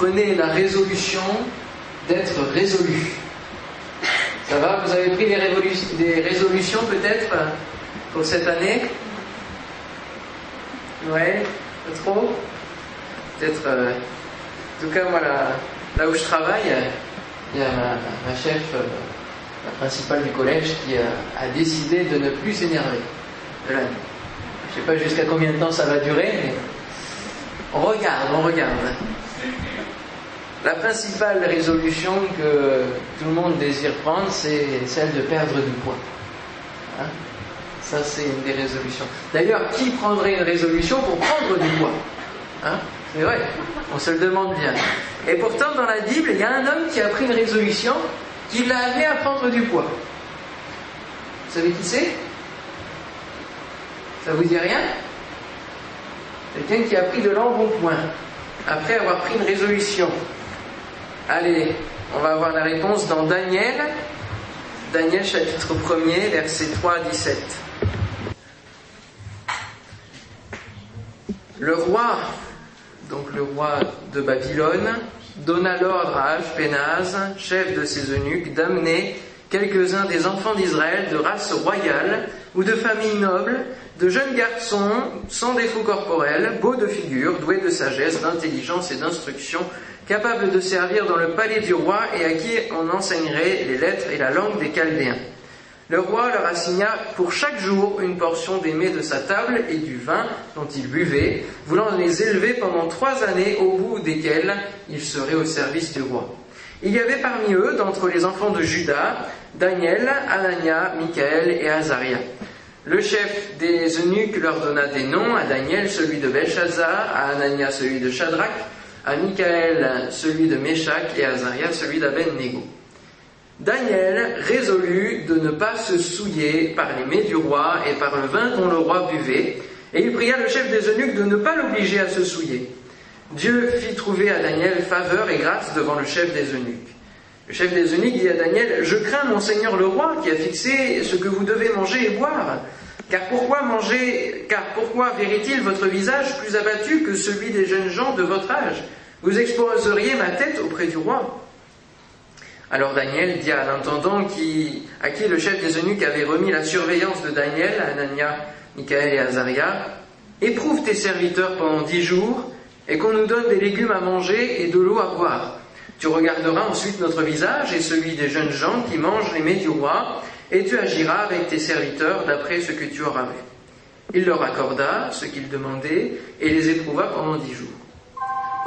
prenez la résolution d'être résolu. Ça va Vous avez pris des, résolutions peut-être pour cette année Ouais Pas trop Peut-être. Euh, en tout cas, moi, là, où je travaille, il y a ma, chef, euh, la principale du collège, qui a, décidé de ne plus s'énerver Je ne sais pas jusqu'à combien de temps ça va durer, mais on regarde, on regarde. La principale résolution que tout le monde désire prendre, c'est celle de perdre du poids. Hein? Ça, c'est une des résolutions. D'ailleurs, qui prendrait une résolution pour prendre du poids? Hein? C'est vrai, on se le demande bien. Et pourtant, dans la Bible, il y a un homme qui a pris une résolution qui l'a amené à prendre du poids. Vous savez qui c'est? Ça vous dit rien? Quelqu'un qui a pris de l'embonpoint après avoir pris une résolution. Allez, on va avoir la réponse dans Daniel, Daniel chapitre 1er, versets 3 à 17. Le roi, donc le roi de Babylone, donna l'ordre à Ashpenaz, chef de ses eunuques, d'amener quelques-uns des enfants d'Israël de race royale ou de famille noble, de jeunes garçons sans défaut corporel, beaux de figure, doués de sagesse, d'intelligence et d'instruction, capables de servir dans le palais du roi et à qui on enseignerait les lettres et la langue des Chaldéens. Le roi leur assigna pour chaque jour une portion des mets de sa table et du vin dont ils buvaient, voulant les élever pendant trois années au bout desquelles ils seraient au service du roi. Il y avait parmi eux, d'entre les enfants de Judas, Daniel, Anania, Michael et Azaria. Le chef des eunuques leur donna des noms, à Daniel celui de Belshazzar, à Anania celui de Shadrach, à Michael celui de Meshach et à Azaria celui d'Aben-Nego. Daniel résolut de ne pas se souiller par les mets du roi et par le vin dont le roi buvait, et il pria le chef des eunuques de ne pas l'obliger à se souiller. Dieu fit trouver à Daniel faveur et grâce devant le chef des eunuques. Le chef des eunuques dit à Daniel, Je crains mon seigneur le roi qui a fixé ce que vous devez manger et boire. Car pourquoi manger, car pourquoi verrait-il votre visage plus abattu que celui des jeunes gens de votre âge? Vous exposeriez ma tête auprès du roi. Alors Daniel dit à l'intendant qui, à qui le chef des eunuques avait remis la surveillance de Daniel, Anania, Michael et Azaria, éprouve tes serviteurs pendant dix jours, et qu'on nous donne des légumes à manger et de l'eau à boire. Tu regarderas ensuite notre visage et celui des jeunes gens qui mangent les mets du roi, et tu agiras avec tes serviteurs d'après ce que tu auras vu. Il leur accorda ce qu'ils demandaient et les éprouva pendant dix jours.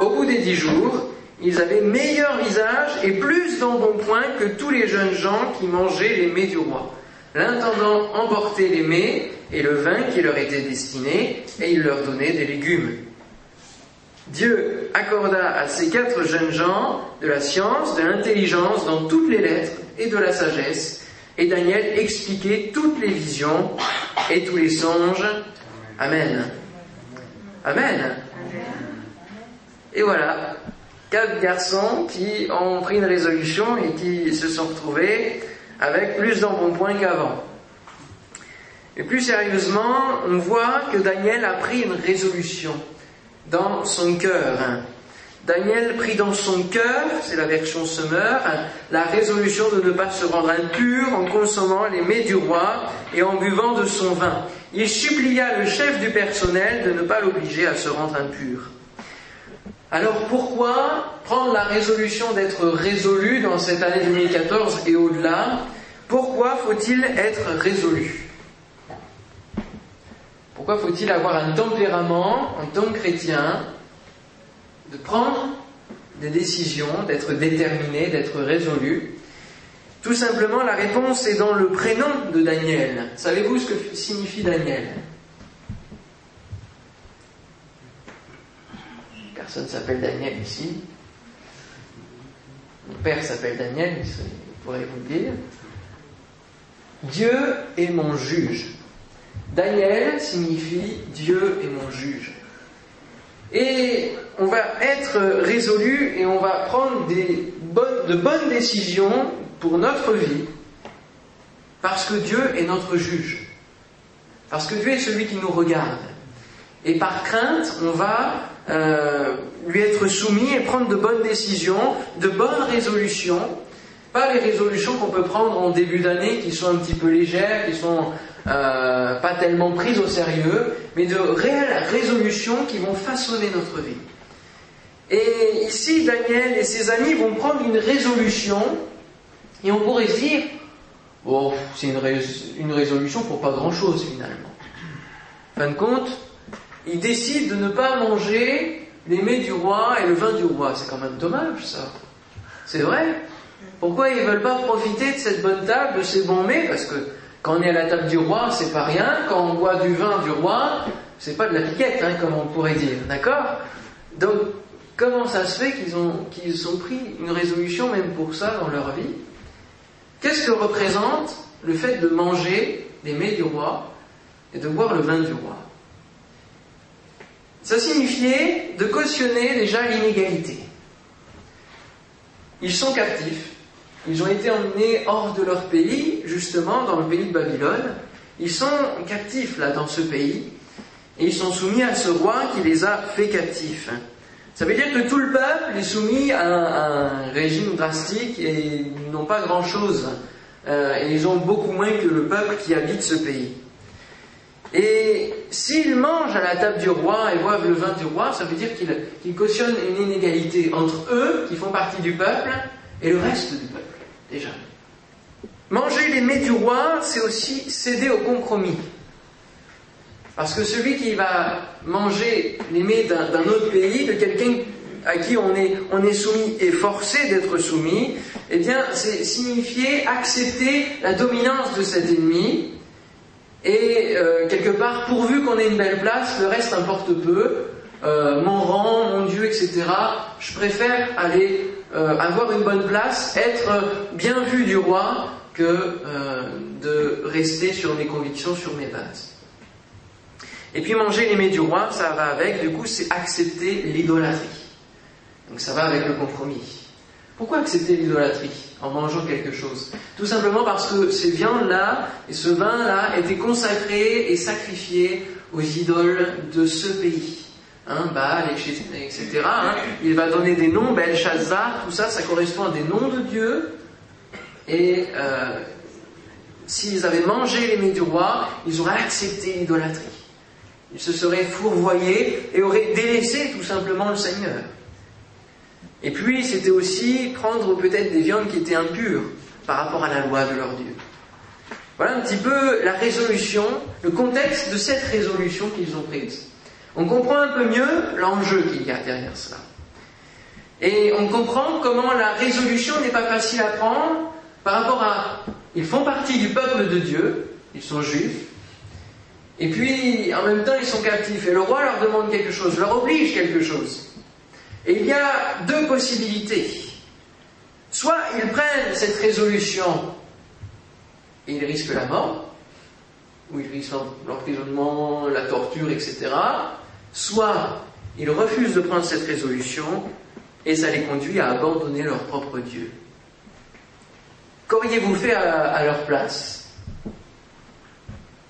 Au bout des dix jours, ils avaient meilleur visage et plus d'embonpoint que tous les jeunes gens qui mangeaient les mets du roi. L'intendant emportait les mets et le vin qui leur était destiné, et il leur donnait des légumes. Dieu accorda à ces quatre jeunes gens de la science, de l'intelligence dans toutes les lettres et de la sagesse, et Daniel expliquait toutes les visions et tous les songes. Amen. Amen. Et voilà, quatre garçons qui ont pris une résolution et qui se sont retrouvés avec plus d'embonpoint qu'avant. Et plus sérieusement, on voit que Daniel a pris une résolution dans son cœur. Daniel prit dans son cœur, c'est la version Semeur, la résolution de ne pas se rendre impur en consommant les mets du roi et en buvant de son vin. Il supplia le chef du personnel de ne pas l'obliger à se rendre impur. Alors pourquoi prendre la résolution d'être résolu dans cette année 2014 et au-delà? Pourquoi faut-il être résolu? Pourquoi faut-il avoir un tempérament en tant que chrétien de prendre des décisions, d'être déterminé, d'être résolu Tout simplement, la réponse est dans le prénom de Daniel. Savez-vous ce que signifie Daniel? Personne s'appelle Daniel ici. Mon père s'appelle Daniel, il pourrait vous le dire. Dieu est mon juge. Daniel signifie Dieu est mon juge. Et on va être résolu et on va prendre de bonnes décisions pour notre vie parce que Dieu est notre juge. Parce que Dieu est celui qui nous regarde. Et par crainte, on va euh, lui être soumis et prendre de bonnes décisions, de bonnes résolutions. Pas les résolutions qu'on peut prendre en début d'année qui sont un petit peu légères, qui sont euh, pas tellement prises au sérieux, mais de réelles résolutions qui vont façonner notre vie. Et ici, Daniel et ses amis vont prendre une résolution, et on pourrait se dire, oh, c'est une, résolution pour pas grand-chose finalement. En fin de compte, ils décident de ne pas manger les mets du roi et le vin du roi. C'est quand même dommage ça. C'est vrai. Pourquoi ils ne veulent pas profiter de cette bonne table, de ces bons mets? Parce que quand on est à la table du roi, c'est pas rien. Quand on boit du vin du roi, c'est pas de la piquette, hein, comme on pourrait dire. D'accord? Donc, comment ça se fait qu'ils ont, ont pris une résolution même pour ça dans leur vie? Qu'est-ce que représente le fait de manger les mets du roi et de boire le vin du roi? Ça signifiait de cautionner déjà l'inégalité. Ils sont captifs, ils ont été emmenés hors de leur pays, justement dans le pays de Babylone. Ils sont captifs là dans ce pays et ils sont soumis à ce roi qui les a fait captifs. Ça veut dire que tout le peuple est soumis à un, régime drastique et n'ont pas grand-chose. Euh, et ils ont beaucoup moins que le peuple qui habite ce pays. Et s'ils mangent à la table du roi et boivent le vin du roi, ça veut dire qu'ils cautionnent une inégalité entre eux, qui font partie du peuple, et le reste du peuple, déjà. Manger les mets du roi, c'est aussi céder au compromis. Parce que celui qui va manger les d'un autre pays, de quelqu'un à qui on est, on est soumis et forcé d'être soumis, eh bien, c'est signifier accepter la dominance de cet ennemi. Et euh, quelque part, pourvu qu'on ait une belle place, le reste importe peu. Euh, mon rang, mon Dieu, etc. Je préfère aller euh, avoir une bonne place, être bien vu du roi, que de rester sur mes convictions, sur mes bases. Et puis manger les mets du roi, ça va avec, du coup, c'est accepter l'idolâtrie. Donc ça va avec le compromis. Pourquoi accepter l'idolâtrie en mangeant quelque chose? Tout simplement parce que ces viandes-là et ce vin-là étaient consacrés et sacrifiés aux idoles de ce pays. Hein, Baal, etc. Hein. Il va donner des noms, Belshazzar, tout ça, ça correspond à des noms de Dieu. Et euh, s'ils avaient mangé les mets du roi, ils auraient accepté l'idolâtrie. Ils se seraient fourvoyés et auraient délaissé tout simplement le Seigneur. Et puis, c'était aussi prendre peut-être des viandes qui étaient impures par rapport à la loi de leur Dieu. Voilà un petit peu la résolution, le contexte de cette résolution qu'ils ont prise. On comprend un peu mieux l'enjeu qu'il y a derrière cela. Et on comprend comment la résolution n'est pas facile à prendre par rapport à... Ils font partie du peuple de Dieu, ils sont juifs, et puis, en même temps, ils sont captifs. Et le roi leur demande quelque chose, leur oblige quelque chose. Et il y a deux possibilités. Soit ils prennent cette résolution et ils risquent la mort, ou ils risquent l'emprisonnement, la torture, etc. Soit ils refusent de prendre cette résolution et ça les conduit à abandonner leur propre Dieu. Qu'auriez-vous fait à leur place?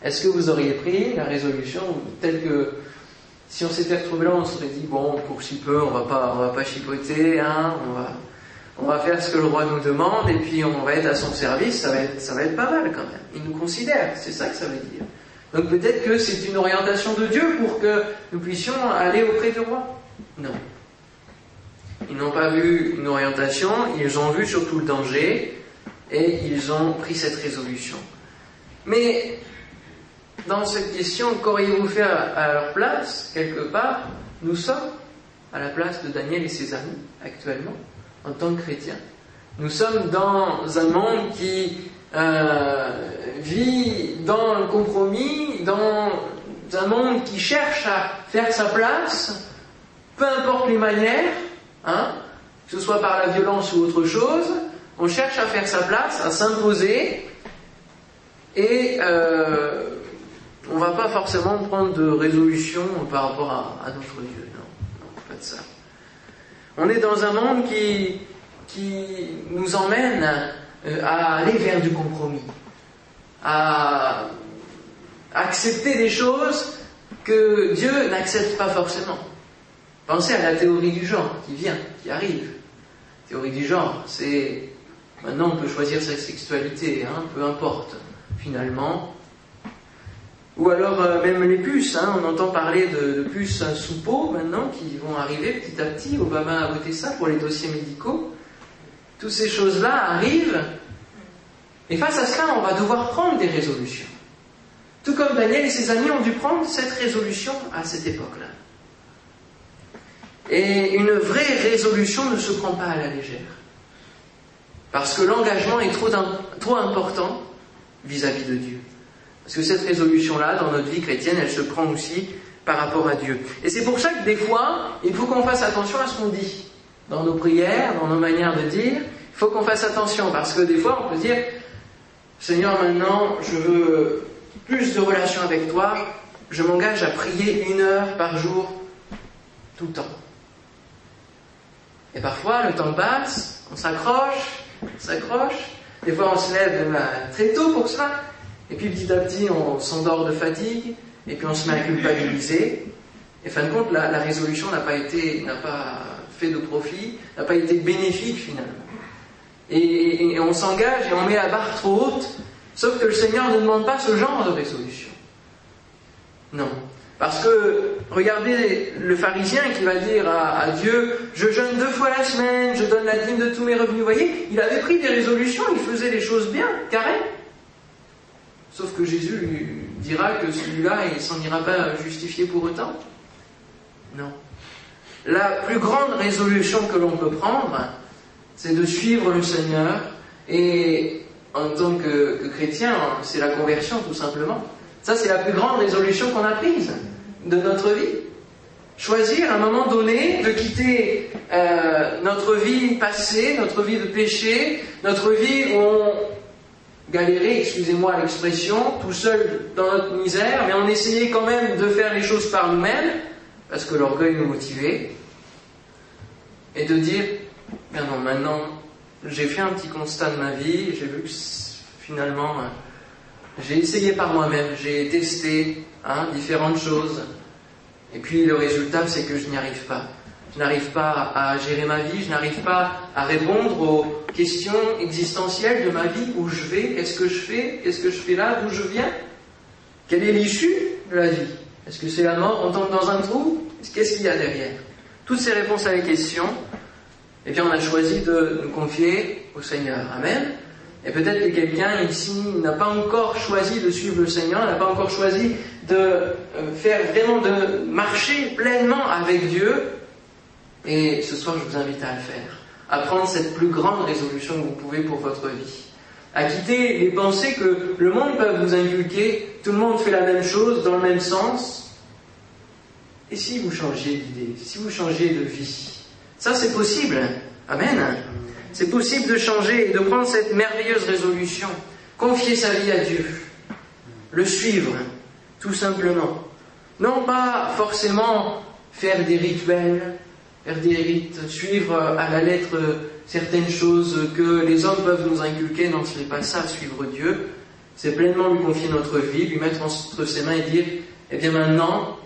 Est-ce que vous auriez pris la résolution telle que si on s'était retrouvé là, on se serait dit bon, pour si peu, on va pas, on va pas chipoter, hein, on va, on va faire ce que le roi nous demande et puis on va être à son service, ça va être, ça va être pas mal quand même. Il nous considère, c'est ça que ça veut dire. Donc peut-être que c'est une orientation de Dieu pour que nous puissions aller auprès du roi. Non. Ils n'ont pas vu une orientation, ils ont vu surtout le danger et ils ont pris cette résolution. Mais dans cette question, qu'auriez-vous fait à, leur place, quelque part Nous sommes à la place de Daniel et ses amis actuellement, en tant que chrétiens. Nous sommes dans un monde qui euh, vit dans le compromis, dans un monde qui cherche à faire sa place, peu importe les manières, hein, que ce soit par la violence ou autre chose, on cherche à faire sa place, à s'imposer, et euh, on ne va pas forcément prendre de résolution par rapport à, notre Dieu. Non, pas de ça. On est dans un monde qui, qui nous emmène euh, à aller vers du compromis, à accepter des choses que Dieu n'accepte pas forcément. Pensez à la théorie du genre qui vient, qui arrive. Théorie du genre, c'est maintenant on peut choisir sa sexualité, hein, peu importe. Finalement, ou alors euh, même les puces, hein, on entend parler de, puces sous peau maintenant qui vont arriver petit à petit. Obama a voté ça pour les dossiers médicaux. Toutes ces choses-là arrivent. Et face à cela, on va devoir prendre des résolutions. Tout comme Daniel et ses amis ont dû prendre cette résolution à cette époque-là. Et une vraie résolution ne se prend pas à la légère. Parce que l'engagement est trop, important vis-à-vis -vis de Dieu. Parce que cette résolution-là, dans notre vie chrétienne, elle se prend aussi par rapport à Dieu. Et c'est pour ça que des fois, il faut qu'on fasse attention à ce qu'on dit. Dans nos prières, dans nos manières de dire, il faut qu'on fasse attention. Parce que des fois, on peut dire, Seigneur, maintenant, je veux plus de relations avec toi, je m'engage à prier une heure par jour, tout le temps. Et parfois, le temps passe, on s'accroche, on s'accroche, des fois on se lève très tôt pour cela, et puis petit à petit, on s'endort de fatigue, et puis on se met à culpabiliser. Et fin de compte, la, résolution n'a pas été, n'a pas fait de profit, n'a pas été bénéfique finalement. Et, on s'engage et on met la barre trop haute, sauf que le Seigneur ne demande pas ce genre de résolution. Non. Parce que, regardez le pharisien qui va dire à, Dieu, je jeûne deux fois la semaine, je donne la dîme de tous mes revenus. Vous voyez, il avait pris des résolutions, il faisait les choses bien, carré. Sauf que Jésus lui dira que celui-là, il s'en ira pas justifié pour autant. Non. La plus grande résolution que l'on peut prendre, c'est de suivre le Seigneur et en tant que, chrétien, c'est la conversion tout simplement. Ça, c'est la plus grande résolution qu'on a prise de notre vie. Choisir à un moment donné de quitter euh, notre vie passée, notre vie de péché, notre vie où on, galérer, excusez-moi l'expression, tout seul dans notre misère, mais on essayait quand même de faire les choses par nous-mêmes, parce que l'orgueil nous motivait, et de dire, maintenant, j'ai fait un petit constat de ma vie, j'ai vu que finalement, j'ai essayé par moi-même, j'ai testé hein, différentes choses, et puis le résultat, c'est que je n'y arrive pas. Je n'arrive pas à gérer ma vie, je n'arrive pas à répondre aux questions existentielles de ma vie, où je vais, qu'est-ce que je fais, qu'est-ce que je fais là, d'où je viens, quelle est l'issue de la vie? Est-ce que c'est la mort, on tombe dans un trou, qu'est-ce qu'il y a derrière? Toutes ces réponses à la questions, eh bien on a choisi de nous confier au Seigneur. Amen. Et peut-être que quelqu'un ici n'a pas encore choisi de suivre le Seigneur, n'a pas encore choisi de euh, faire vraiment de marcher pleinement avec Dieu, et ce soir, je vous invite à le faire. À prendre cette plus grande résolution que vous pouvez pour votre vie. À quitter les pensées que le monde peut vous inculquer. Tout le monde fait la même chose, dans le même sens. Et si vous changiez d'idée, si vous changiez de vie Ça, c'est possible. Amen. C'est possible de changer et de prendre cette merveilleuse résolution. Confier sa vie à Dieu. Le suivre, tout simplement. Non pas forcément faire des rituels, rites, suivre à la lettre certaines choses que les hommes peuvent nous inculquer. Non, ce n'est pas ça, suivre Dieu. C'est pleinement lui confier notre vie, lui mettre entre ses mains et dire, eh bien maintenant,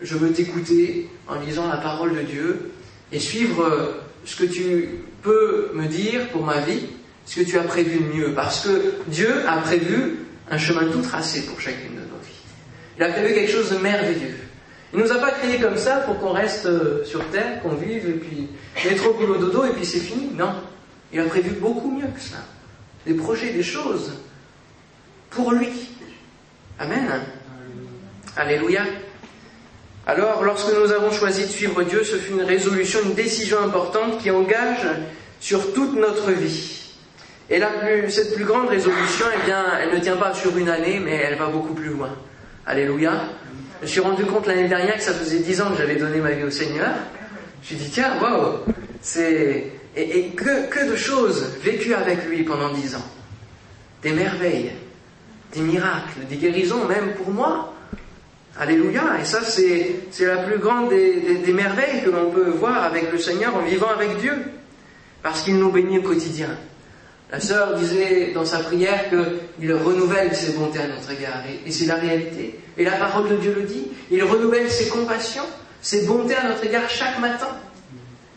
je veux t'écouter en lisant la parole de Dieu et suivre ce que tu peux me dire pour ma vie, ce que tu as prévu de mieux. Parce que Dieu a prévu un chemin tout tracé pour chacune de nos vies. Il a prévu quelque chose de merveilleux. Il nous a pas créés comme ça pour qu'on reste euh, sur terre, qu'on vive, et puis au boulot dodo, et puis c'est fini. Non. Il a prévu beaucoup mieux que ça. Des projets, des choses. Pour lui. Amen. Alléluia. Alors, lorsque nous avons choisi de suivre Dieu, ce fut une résolution, une décision importante qui engage sur toute notre vie. Et cette plus grande résolution, eh bien, elle ne tient pas sur une année, mais elle va beaucoup plus loin. Alléluia. Je me suis rendu compte l'année dernière que ça faisait dix ans que j'avais donné ma vie au Seigneur. Je me suis dit, tiens, waouh, c'est... Et, que, de choses vécues avec lui pendant dix ans. Des merveilles, des miracles, des guérisons, même pour moi. Alléluia. Et ça, c'est, c'est la plus grande des merveilles que l'on peut voir avec le Seigneur en vivant avec Dieu. Parce qu'il nous bénit au quotidien. La sœur disait dans sa prière qu'il renouvelle ses bontés à notre égard, et, c'est la réalité. Et la parole de Dieu le dit, il renouvelle ses compassions, ses bontés à notre égard chaque matin.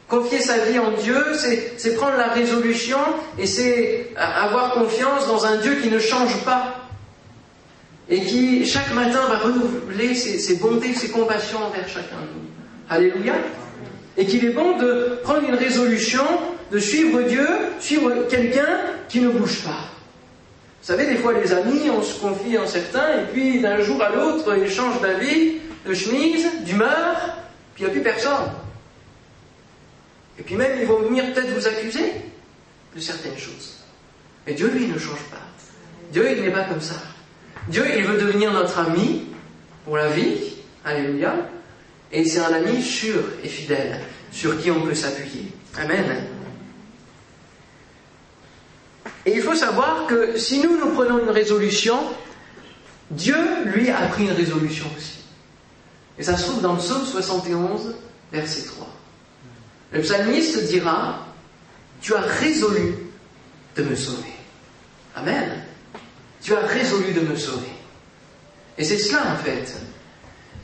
Confier sa vie en Dieu, c'est prendre la résolution et c'est avoir confiance dans un Dieu qui ne change pas et qui chaque matin va renouveler ses, bontés, ses compassions envers chacun de nous. Alléluia. Et qu'il est bon de prendre une résolution, de suivre Dieu, suivre quelqu'un qui ne bouge pas. Vous savez, des fois les amis, on se confie en certains, et puis d'un jour à l'autre, ils changent d'avis, de chemise, d'humeur, puis il n'y a plus personne. Et puis même, ils vont venir peut-être vous accuser de certaines choses. Mais Dieu, lui, ne change pas. Dieu, il n'est pas comme ça. Dieu, il veut devenir notre ami pour la vie. Alléluia. Et c'est un ami sûr et fidèle, sur qui on peut s'appuyer. Amen. Et il faut savoir que si nous, nous prenons une résolution, Dieu, lui, a pris une résolution aussi. Et ça se trouve dans le psaume 71, verset 3. Le psalmiste dira, tu as résolu de me sauver. Amen. Tu as résolu de me sauver. Et c'est cela en fait.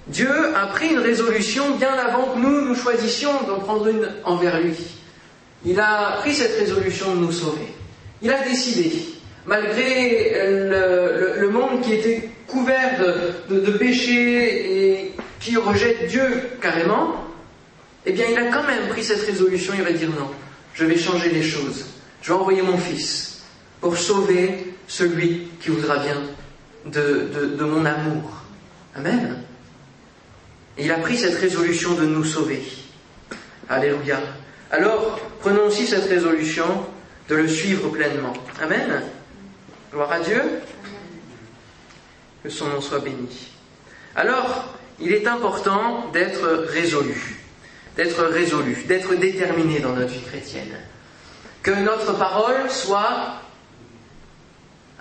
Dieu a pris une résolution bien avant que nous, nous choisissions d'en prendre une envers lui. Il a pris cette résolution de nous sauver. Il a décidé, malgré le, monde qui était couvert de, de, péchés et qui rejette Dieu carrément, eh bien il a quand même pris cette résolution, il va dire non, je vais changer les choses. Je vais envoyer mon fils pour sauver celui qui voudra bien de, mon amour. Amen. Il a pris cette résolution de nous sauver. Alléluia. Alors, prenons aussi cette résolution de le suivre pleinement. Amen. Gloire à Dieu. Que son nom soit béni. Alors, il est important d'être résolu, d'être résolu, d'être déterminé dans notre vie chrétienne. Que notre parole soit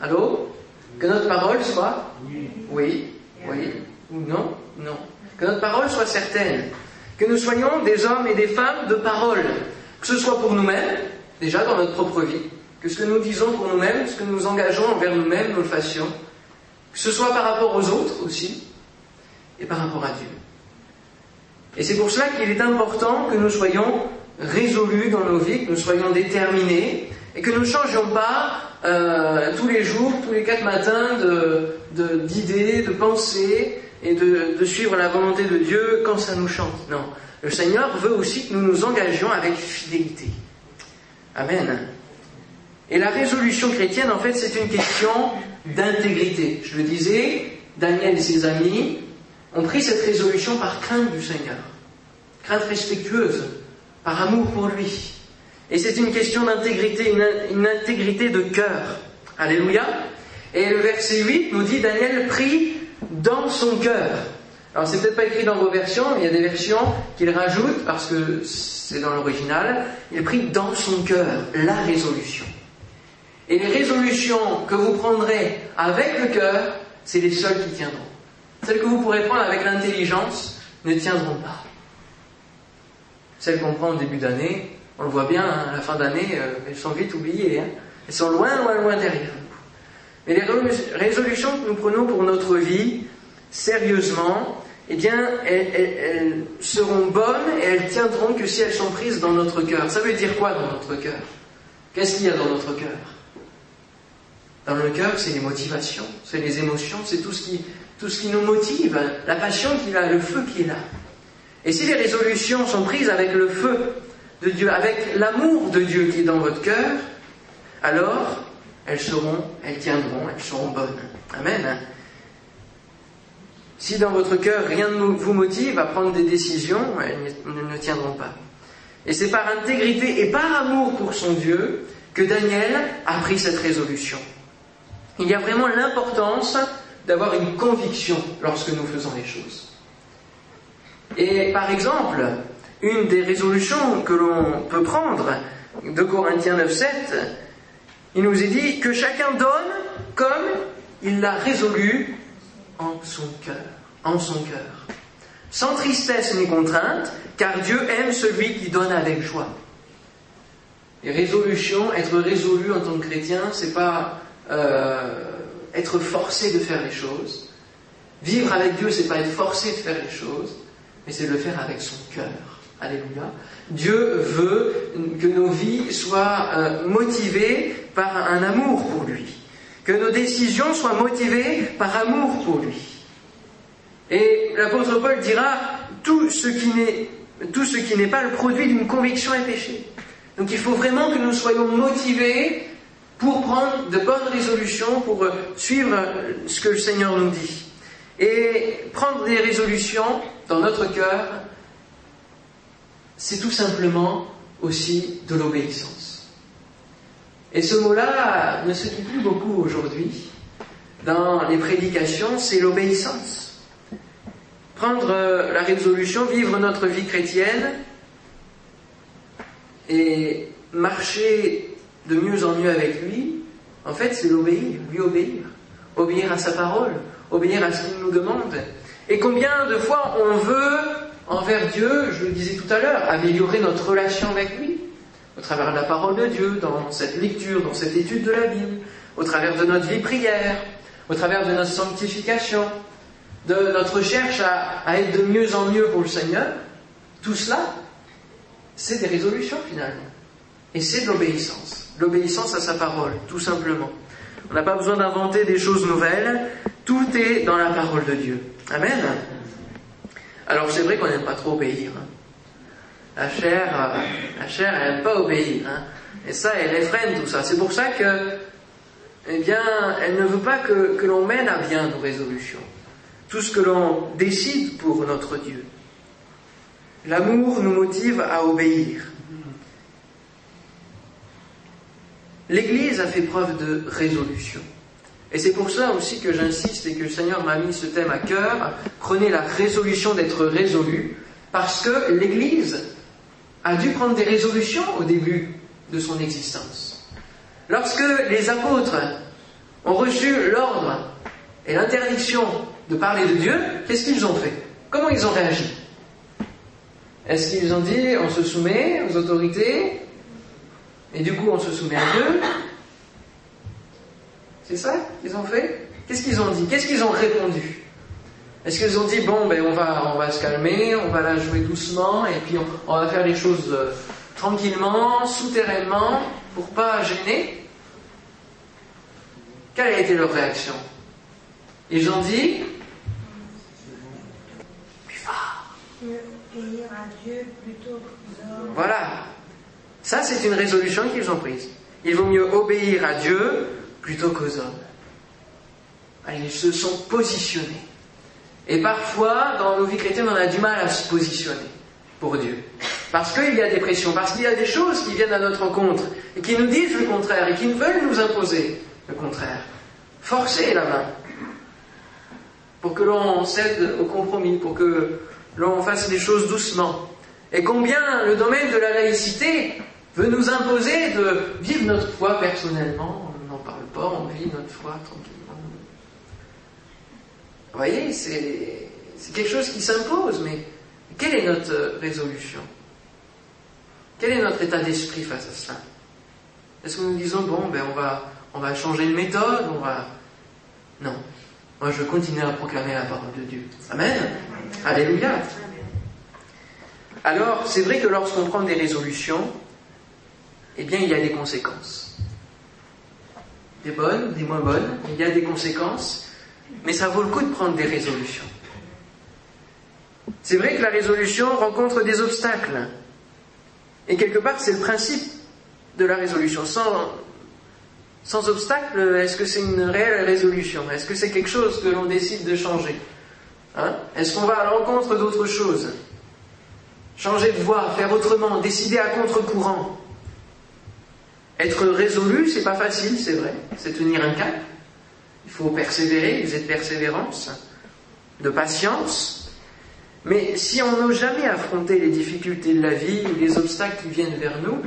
Allô? Que notre parole soit? Oui, oui, ou non, non. Que notre parole soit certaine. Que nous soyons des hommes et des femmes de parole. Que ce soit pour nous-mêmes, déjà dans notre propre vie. Que ce que nous disons pour nous-mêmes, ce que nous engageons envers nous-mêmes, nous le fassions. Que ce soit par rapport aux autres aussi. Et par rapport à Dieu. Et c'est pour cela qu'il est important que nous soyons résolus dans nos vies, que nous soyons déterminés, et que nous ne changions pas euh, tous les jours, tous les quatre matins d'idées, de, de, pensées et de, de, suivre la volonté de Dieu quand ça nous chante. Non. Le Seigneur veut aussi que nous nous engagions avec fidélité. Amen. Et la résolution chrétienne, en fait, c'est une question d'intégrité. Je le disais, Daniel et ses amis ont pris cette résolution par crainte du Seigneur. Crainte respectueuse, par amour pour lui. Et c'est une question d'intégrité, une, intégrité de cœur. Alléluia. Et le verset 8 nous dit Daniel prie dans son cœur. Alors c'est peut-être pas écrit dans vos versions, il y a des versions qu'il rajoute parce que c'est dans l'original. Il prie dans son cœur la résolution. Et les résolutions que vous prendrez avec le cœur, c'est les seules qui tiendront. Celles que vous pourrez prendre avec l'intelligence ne tiendront pas. Celles qu'on prend au début d'année, on le voit bien, hein, à la fin d'année, euh, elles sont vite oubliées. Hein. Elles sont loin, loin, loin derrière. Mais les résolutions que nous prenons pour notre vie, sérieusement, eh bien, elles, seront bonnes et elles tiendront que si elles sont prises dans notre cœur. Ça veut dire quoi dans notre cœur? Qu'est-ce qu'il y a dans notre cœur? Dans le cœur, c'est les motivations, c'est les émotions, c'est tout ce qui, tout ce qui nous motive, la passion qui a, le feu qui est là. Et si les résolutions sont prises avec le feu de Dieu, avec l'amour de Dieu qui est dans votre cœur, alors elles seront, elles tiendront, elles seront bonnes. Amen. Si dans votre cœur rien ne vous motive à prendre des décisions, elles ne tiendront pas. Et c'est par intégrité et par amour pour son Dieu que Daniel a pris cette résolution. Il y a vraiment l'importance d'avoir une conviction lorsque nous faisons les choses. Et par exemple, une des résolutions que l'on peut prendre de Corinthiens 9.7, il nous est dit que chacun donne comme il l'a résolu en son cœur, en son cœur. Sans tristesse ni contrainte, car Dieu aime celui qui donne avec joie. Les résolutions, être résolu en tant que chrétien, c'est pas euh, être forcé de faire les choses. Vivre avec Dieu, c'est pas être forcé de faire les choses, mais c'est le faire avec son cœur. Alléluia. Dieu veut que nos vies soient euh, motivées par un amour pour lui, que nos décisions soient motivées par amour pour lui. Et l'apôtre Paul dira tout ce qui n'est tout ce qui n'est pas le produit d'une conviction est péché. Donc il faut vraiment que nous soyons motivés pour prendre de bonnes résolutions, pour euh, suivre ce que le Seigneur nous dit. Et prendre des résolutions dans notre cœur, c'est tout simplement aussi de l'obéissance. Et ce mot-là ne se dit plus beaucoup aujourd'hui. Dans les prédications, c'est l'obéissance. Prendre euh, la résolution, vivre notre vie chrétienne et marcher de mieux en mieux avec lui, en fait, c'est l'obéir, lui obéir. Obéir à sa parole, obéir à ce qu'il nous demande. Et combien de fois on veut, envers Dieu, je le disais tout à l'heure, améliorer notre relation avec lui, au travers de la parole de Dieu, dans cette lecture, dans cette étude de la Bible, au travers de notre vie prière, au travers de notre sanctification, de notre recherche à, être de mieux en mieux pour le Seigneur, tout cela, c'est des résolutions finalement. Et c'est de l'obéissance. L'obéissance à sa parole, tout simplement. On n'a pas besoin d'inventer des choses nouvelles. Tout est dans la parole de Dieu. Amen. Alors c'est vrai qu'on n'aime pas trop obéir. Hein. La chair, euh, chair, elle n'aime pas obéir. Hein. Et ça, elle effrène tout ça. C'est pour ça que, eh bien, elle ne veut pas que, que l'on mène à bien nos résolutions. Tout ce que l'on décide pour notre Dieu. L'amour nous motive à obéir. L'Église a fait preuve de résolution. Et c'est pour ça aussi que j'insiste et que le Seigneur m'a mis ce thème à cœur. Prenez la résolution d'être résolu, parce que l'Église a dû prendre des résolutions au début de son existence. Lorsque les apôtres ont reçu l'ordre et l'interdiction de parler de Dieu, qu'est-ce qu'ils ont fait? Comment ils ont réagi? Est-ce qu'ils ont dit on se soumet aux autorités et du coup on se soumet à Dieu? C'est ça qu'ils ont fait? Qu'est-ce qu'ils ont dit? Qu'est-ce qu'ils ont répondu? Est-ce qu'ils ont dit bon ben on va on va se calmer, on va la jouer doucement et puis on, va faire les choses euh, tranquillement, souterrainement, pour pas gêner? Quelle a été leur réaction? Ils ont dit Voilà. Ça, c'est une résolution qu'ils ont prise. Il vaut mieux obéir à Dieu plutôt qu'aux hommes. Ils se sont positionnés. Et parfois, dans nos vies chrétiennes, on a du mal à se positionner pour Dieu. Parce qu'il y a des pressions, parce qu'il y a des choses qui viennent à notre rencontre et qui nous disent le contraire et qui veulent nous imposer le contraire. Forcer la main pour que l'on cède au compromis, pour que l'on fasse les choses doucement. Et combien le domaine de la laïcité veut nous imposer de vivre notre foi personnellement, on n'en parle pas, on vit notre foi tranquillement. Vous voyez, c'est, quelque chose qui s'impose, mais quelle est notre résolution? Quel est notre état d'esprit face à cela? Est-ce que nous disons, bon, ben on va, on va changer de méthode, on va... Non. Moi, je continue à proclamer la parole de Dieu. Amen. Alléluia. Alors, c'est vrai que lorsqu'on prend des résolutions, eh bien, il y a des conséquences. Des bonnes, des moins bonnes, il y a des conséquences, mais ça vaut le coup de prendre des résolutions. C'est vrai que la résolution rencontre des obstacles. Et quelque part, c'est le principe de la résolution. Sans, sans obstacle, est-ce que c'est une réelle résolution? Est-ce que c'est quelque chose que l'on décide de changer? Hein? Est-ce qu'on va à l'encontre d'autre chose? Changer de voie, faire autrement, décider à contre-courant? Être résolu, c'est pas facile, c'est vrai. C'est tenir un cap. Il faut persévérer, vous êtes persévérance, de patience. Mais si on n'ose jamais affronter les difficultés de la vie ou les obstacles qui viennent vers nous,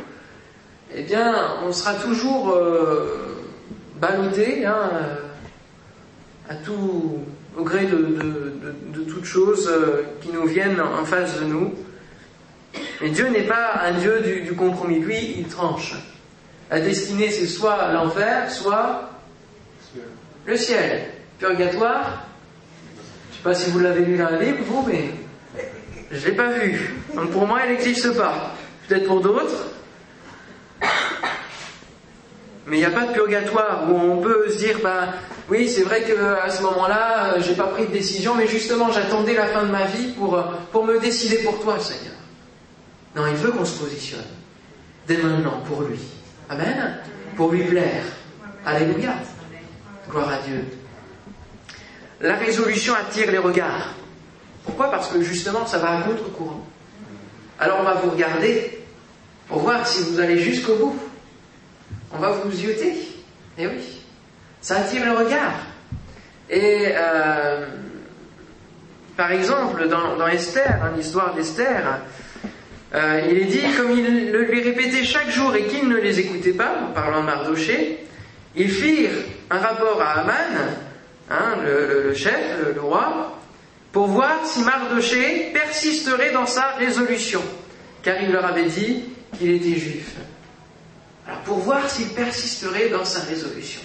eh bien, on sera toujours euh, hein, à tout, au gré de, toutes choses euh, qui nous viennent en face de nous. Mais Dieu n'est pas un Dieu du, compromis. Lui, il tranche. La destinée, c'est soit l'enfer, soit le ciel. Purgatoire, je ne sais pas si vous l'avez lu dans la Bible, vous, mais je ne l'ai pas vu. Donc pour moi, elle n'existe pas. Peut-être pour d'autres. Mais il n'y a pas de purgatoire où on peut se dire, ben oui, c'est vrai qu'à ce moment-là, j'ai pas pris de décision, mais justement, j'attendais la fin de ma vie pour, pour me décider pour toi, Seigneur. Non, il veut qu'on se positionne dès maintenant pour lui. Amen. Pour lui plaire. Alléluia. Gloire à Dieu. La résolution attire les regards. Pourquoi? Parce que justement, ça va à contre-courant. Alors on va vous regarder pour voir si vous allez jusqu'au bout. On va vous zioter. Eh oui. Ça attire le regard. Et euh, par exemple, dans, Esther, hein, l'histoire d'Esther, euh, il est dit, comme il le lui répétait chaque jour et qu'il ne les écoutait pas, en parlant de Mardoché, ils firent un rapport à Aman, hein, le, chef, le, roi, pour voir si Mardoché persisterait dans sa résolution, car il leur avait dit qu'il était juif. Alors pour voir s'il persisterait dans sa résolution.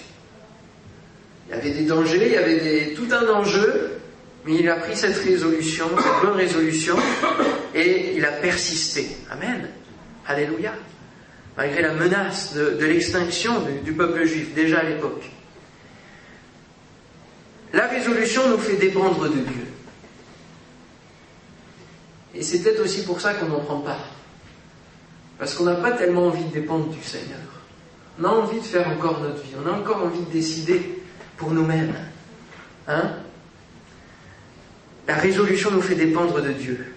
Il y avait des dangers, il y avait tout un enjeu, mais il a pris cette résolution, cette bonne résolution, et il a persisté. Amen. Alléluia. Malgré la menace de, l'extinction du, peuple juif, déjà à l'époque. La résolution nous fait dépendre de Dieu. Et c'est peut-être aussi pour ça qu'on n'en prend pas. Parce qu'on n'a pas tellement envie de dépendre du Seigneur. On a envie de faire encore notre vie. On a encore envie de décider pour nous-mêmes. Hein? La résolution nous fait dépendre de Dieu.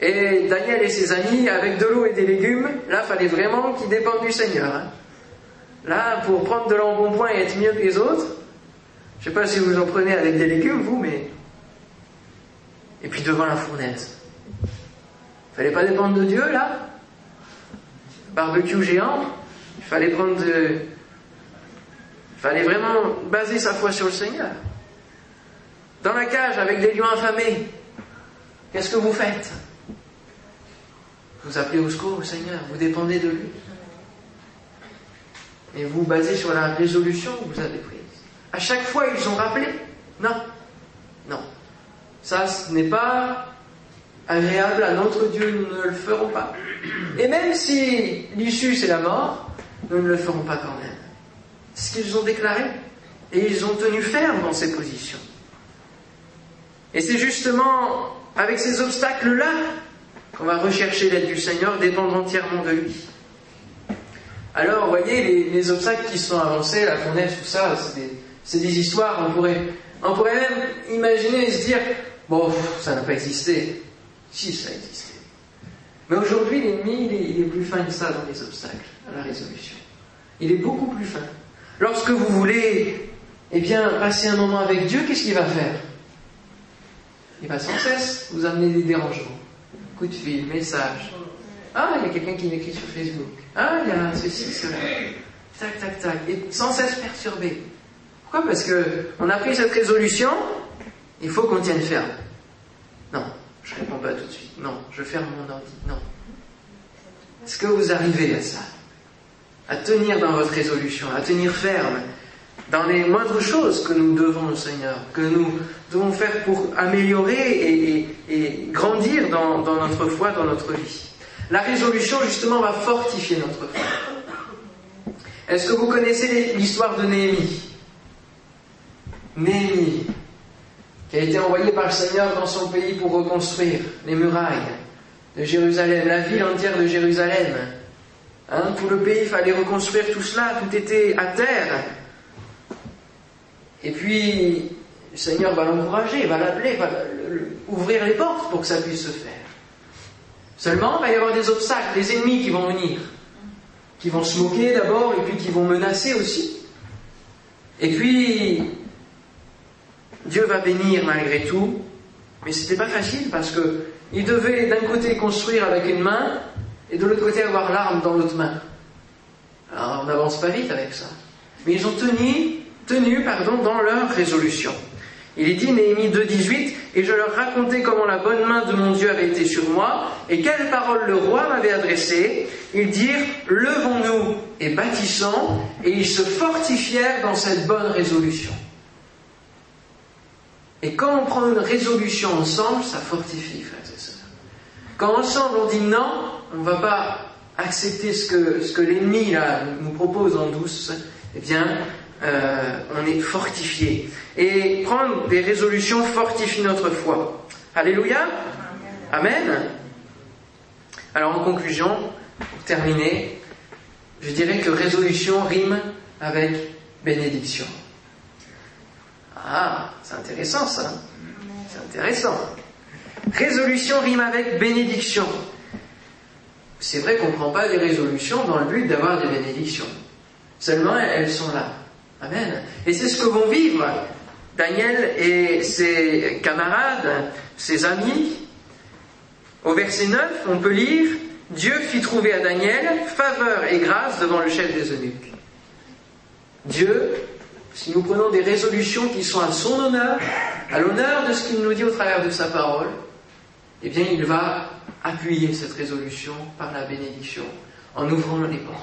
Et Daniel et ses amis, avec de l'eau et des légumes, là, fallait vraiment qu'ils dépendent du Seigneur. Hein. là, pour prendre de l'embonpoint et être mieux que les autres, je ne sais pas si vous en prenez avec des légumes, vous, mais... Et puis devant la fournaise. Fallait pas dépendre de Dieu, là Barbecue géant, il fallait prendre de, fallait vraiment baser sa foi sur le Seigneur. Dans la cage avec des lions affamés, qu'est-ce que vous faites? Vous appelez au secours au Seigneur, vous dépendez de lui. Et vous basez sur la résolution que vous avez prise. À chaque fois, ils ont rappelé Non, non. Ça, ce n'est pas agréable à notre Dieu, nous ne le ferons pas. Et même si l'issue c'est la mort, nous ne le ferons pas quand même. C'est ce qu'ils ont déclaré. Et ils ont tenu ferme dans ces positions. Et c'est justement avec ces obstacles-là qu'on va rechercher l'aide du Seigneur, dépendre entièrement de lui. Alors, vous voyez, les, obstacles qui sont avancés, la fournaise, tout ça, c'est des, histoires, on pourrait, on pourrait même imaginer et se dire, bon, ça n'a pas existé. Si, ça a existé. Mais aujourd'hui, l'ennemi, il, est plus fin que ça dans les obstacles, à la résolution. Il est beaucoup plus fin. Lorsque vous voulez, eh bien, passer un moment avec Dieu, qu'est-ce qu'il va faire? Il va sans cesse vous amener des dérangements. Coup de fil, message. Ah, il y a quelqu'un qui m'écrit sur Facebook. Ah, il y a ceci, cela. Tac, tac, tac. Et sans cesse perturbé. Pourquoi Parce que on a pris cette résolution, il faut qu'on tienne ferme. Non, je réponds pas tout de suite. Non, je ferme mon ordi. Non. Est-ce que vous arrivez à ça? À tenir dans votre résolution, à tenir ferme dans les moindres choses que nous devons Seigneur, que nous devons faire pour améliorer et, grandir dans, notre foi, dans notre vie. La résolution, justement, va fortifier notre foi. Est-ce que vous connaissez l'histoire de Néhémie? Néhémie, qui a été envoyé par le Seigneur dans son pays pour reconstruire les murailles de Jérusalem, la ville entière de Jérusalem. Hein, tout le pays, il fallait reconstruire tout cela, tout était à terre. Et puis, le Seigneur va l'encourager, va l'appeler, va ouvrir les portes pour que ça puisse se faire. Seulement, il va y avoir des obstacles, des ennemis qui vont venir, qui vont se moquer d'abord et puis qui vont menacer aussi. Et puis, Dieu va bénir malgré tout, mais c'était pas facile parce que il devait d'un côté construire avec une main et de l'autre côté avoir l'arme dans l'autre main. Alors on n'avance pas vite avec ça. Mais ils ont tenu, tenu pardon, dans leur résolution. Il est dit, Néhémie 2.18, et je leur racontais comment la bonne main de mon Dieu avait été sur moi, et quelles paroles le roi m'avait adressées. Ils dirent, levons-nous et bâtissons, et ils se fortifièrent dans cette bonne résolution. Et quand on prend une résolution ensemble, ça fortifie, frères et sœurs. Quand ensemble on dit non, on ne va pas accepter ce que, l'ennemi nous propose en douce, eh bien, euh, on est fortifié. Et prendre des résolutions fortifie notre foi. Alléluia. Amen. Alors en conclusion, pour terminer, je dirais que résolution rime avec bénédiction. Ah, c'est intéressant ça. C'est intéressant. Résolution rime avec bénédiction. C'est vrai qu'on ne prend pas des résolutions dans le but d'avoir des bénédictions. Seulement, elles sont là. Amen. Et c'est ce que vont vivre Daniel et ses camarades, ses amis. Au verset 9, on peut lire Dieu fit trouver à Daniel faveur et grâce devant le chef des eunuques. Dieu si nous prenons des résolutions qui sont à son honneur, à l'honneur de ce qu'il nous dit au travers de sa parole, eh bien il va appuyer cette résolution par la bénédiction, en ouvrant les portes.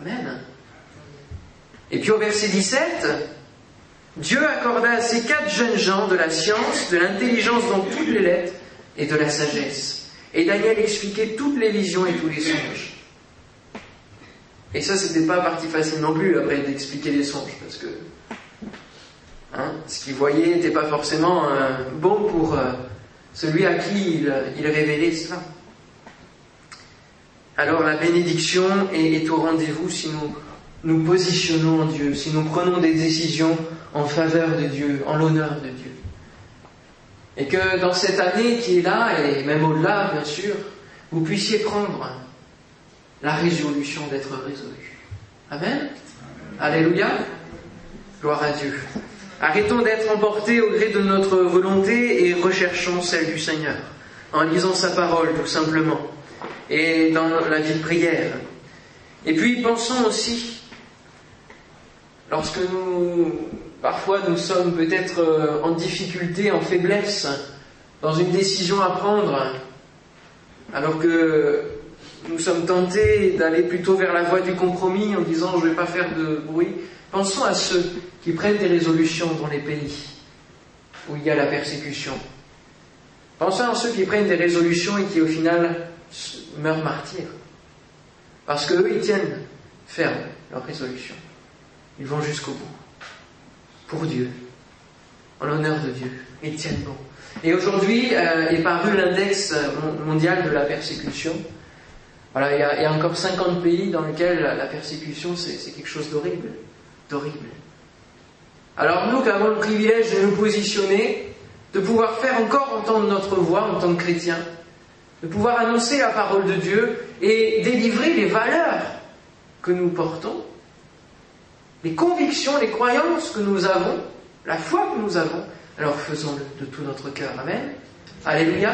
Amen. Et puis au verset 17, Dieu accorda à ces quatre jeunes gens de la science, de l'intelligence dans toutes les lettres et de la sagesse. Et Daniel expliquait toutes les visions et tous les songes. Et ça, c'était pas partie facile non plus, après, d'expliquer les songes, parce que hein, ce qu'il voyait n'était pas forcément euh, bon pour euh, celui à qui il, révélait cela. Alors la bénédiction est, au rendez-vous si nous nous positionnons en Dieu, si nous prenons des décisions en faveur de Dieu, en l'honneur de Dieu. Et que dans cette année qui est là, et même au-delà, bien sûr, vous puissiez prendre la résolution d'être résolu. Amen. Alléluia. Gloire à Dieu. Arrêtons d'être emportés au gré de notre volonté et recherchons celle du Seigneur, en lisant sa parole tout simplement, et dans la vie de prière. Et puis pensons aussi, lorsque nous, parfois nous sommes peut-être euh, en difficulté, en faiblesse, dans une décision à prendre, alors que nous sommes tentés d'aller plutôt vers la voie du compromis en disant je ne vais pas faire de bruit. Pensons à ceux qui prennent des résolutions dans les pays où il y a la persécution. Pensons à ceux qui prennent des résolutions et qui au final meurent martyrs. Parce qu'eux, ils tiennent ferme leur résolution. Ils vont jusqu'au bout. Pour Dieu. En l'honneur de Dieu. Ils tiennent bon. Et aujourd'hui euh, est paru l'index mondial de la persécution. Voilà, il y, a, encore 50 pays dans lesquels la, persécution, c'est quelque chose d'horrible. D'horrible. Alors nous qui avons le privilège de nous positionner, de pouvoir faire encore entendre notre voix en tant que chrétiens, de pouvoir annoncer la parole de Dieu et délivrer les valeurs que nous portons, les convictions, les croyances que nous avons, la foi que nous avons, alors faisons-le de tout notre cœur. Amen. Alléluia.